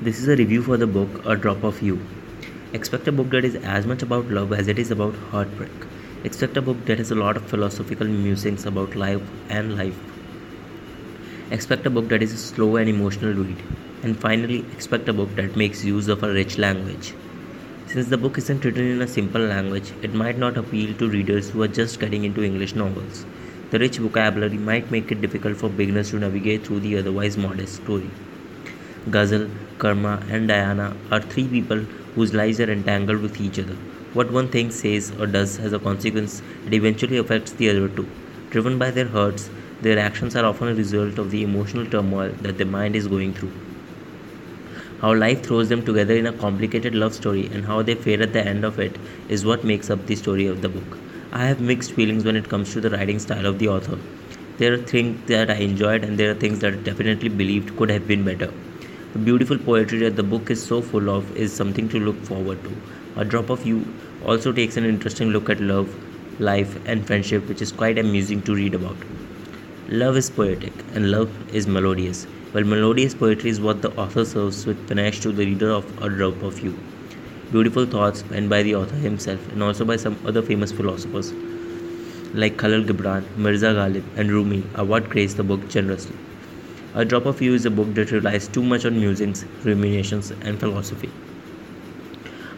This is a review for the book A Drop of You. Expect a book that is as much about love as it is about heartbreak. Expect a book that has a lot of philosophical musings about life and life. Expect a book that is a slow and emotional read. And finally, expect a book that makes use of a rich language. Since the book isn't written in a simple language, it might not appeal to readers who are just getting into English novels. The rich vocabulary might make it difficult for beginners to navigate through the otherwise modest story. Ghazal, Karma, and Diana are three people whose lives are entangled with each other. What one thing says or does has a consequence that eventually affects the other two. Driven by their hurts, their actions are often a result of the emotional turmoil that their mind is going through. How life throws them together in a complicated love story and how they fare at the end of it is what makes up the story of the book. I have mixed feelings when it comes to the writing style of the author. There are things that I enjoyed and there are things that I definitely believed could have been better. The beautiful poetry that the book is so full of is something to look forward to. A Drop of You also takes an interesting look at love, life, and friendship, which is quite amusing to read about. Love is poetic and love is melodious. Well, melodious poetry is what the author serves with panache to the reader of A Drop of You. Beautiful thoughts penned by the author himself and also by some other famous philosophers like Khalil Gibran, Mirza Ghalib, and Rumi are what grace the book generously. A Drop of You is a book that relies too much on musings, ruminations, and philosophy.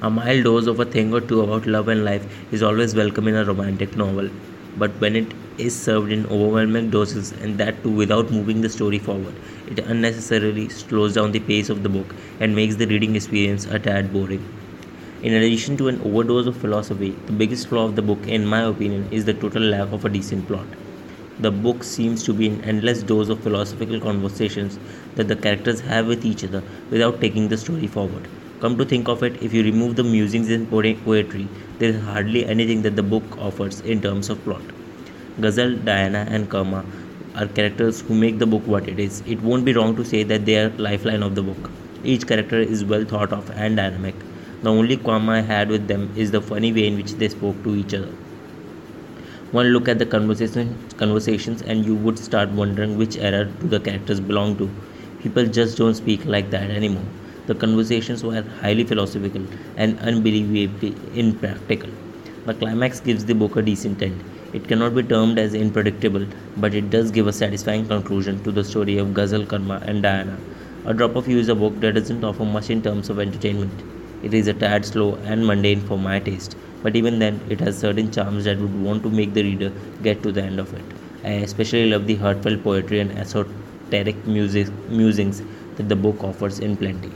A mild dose of a thing or two about love and life is always welcome in a romantic novel, but when it is served in overwhelming doses and that too without moving the story forward, it unnecessarily slows down the pace of the book and makes the reading experience a tad boring. In addition to an overdose of philosophy, the biggest flaw of the book, in my opinion, is the total lack of a decent plot. The book seems to be an endless dose of philosophical conversations that the characters have with each other without taking the story forward. Come to think of it, if you remove the musings and poetry, there is hardly anything that the book offers in terms of plot. Ghazal, Diana, and Karma are characters who make the book what it is. It won't be wrong to say that they are lifeline of the book. Each character is well thought of and dynamic. The only qualm I had with them is the funny way in which they spoke to each other. One look at the conversation, conversations and you would start wondering which era do the characters belong to. People just don't speak like that anymore. The conversations were highly philosophical and unbelievably impractical. The climax gives the book a decent end. It cannot be termed as unpredictable, but it does give a satisfying conclusion to the story of Ghazal, Karma, and Diana. A Drop of You is a book that doesn't offer much in terms of entertainment. It is a tad slow and mundane for my taste, but even then, it has certain charms that would want to make the reader get to the end of it. I especially love the heartfelt poetry and esoteric music, musings that the book offers in plenty.